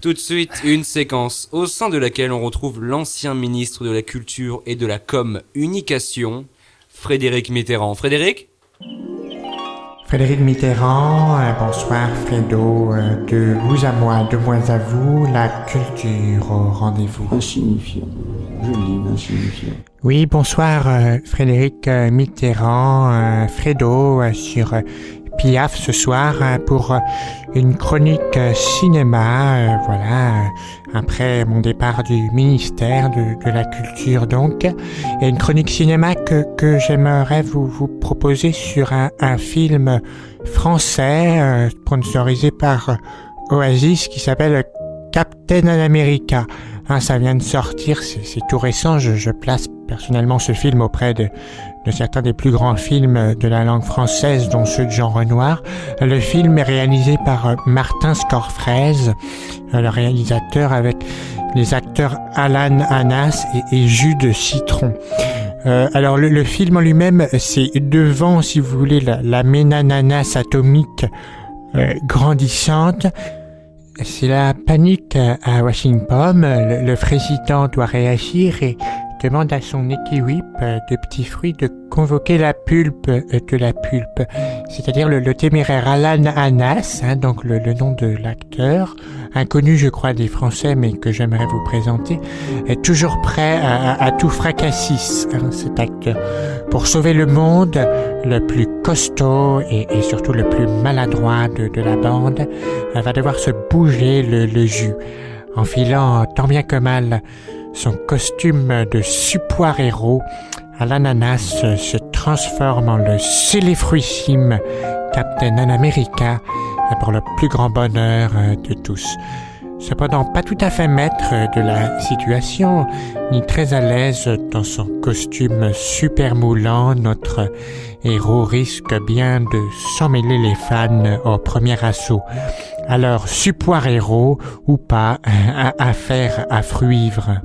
Tout de suite, une séquence au sein de laquelle on retrouve l'ancien ministre de la Culture et de la Communication, Frédéric Mitterrand. Frédéric Frédéric Mitterrand, euh, bonsoir Fredo, euh, de vous à moi, de moi à vous, la culture au rendez-vous. Insignifiant. Je lis insignifiant. Oui, bonsoir euh, Frédéric euh, Mitterrand, euh, Fredo euh, sur euh, Piaf ce soir euh, pour euh, une chronique euh, cinéma, euh, voilà, après mon départ du ministère de, de la Culture donc, et une chronique cinéma que, que j'aimerais vous, vous proposer sur un, un film français sponsorisé par Oasis qui s'appelle Captain America. Hein, ça vient de sortir, c'est c'est tout récent. Je, je place personnellement ce film auprès de, de certains des plus grands films de la langue française, dont ceux de Jean Renoir. Le film est réalisé par euh, Martin Scorfrez, euh, le réalisateur avec les acteurs Alan Anas et, et Jude Citron. Euh, alors le, le film en lui-même, c'est devant, si vous voulez, la, la ménananas atomique euh, grandissante. C'est la panique à Washington. Le, le président doit réagir et demande à son équipe de petits fruits de convoquer la pulpe de la pulpe, c'est-à-dire le, téméraire Alan Anas, hein, donc le, nom de l'acteur, inconnu je crois des Français mais que j'aimerais vous présenter, est toujours prêt à, tout fracassis, hein, cet acteur, pour sauver le monde, le plus costaud et, surtout le plus maladroit de, la bande, elle va devoir se bouger le, jus, enfilant tant bien que mal son costume de suppoir héros à l'ananas se transforme en le céléfruissime Captain America pour le plus grand bonheur euh, de tous. Cependant, pas tout à fait maître de la situation, ni très à l'aise dans son costume super moulant, notre héros risque bien de s'emmêler les fans au premier assaut. Alors, suppoir héros ou pas, à, à faire à fruivre.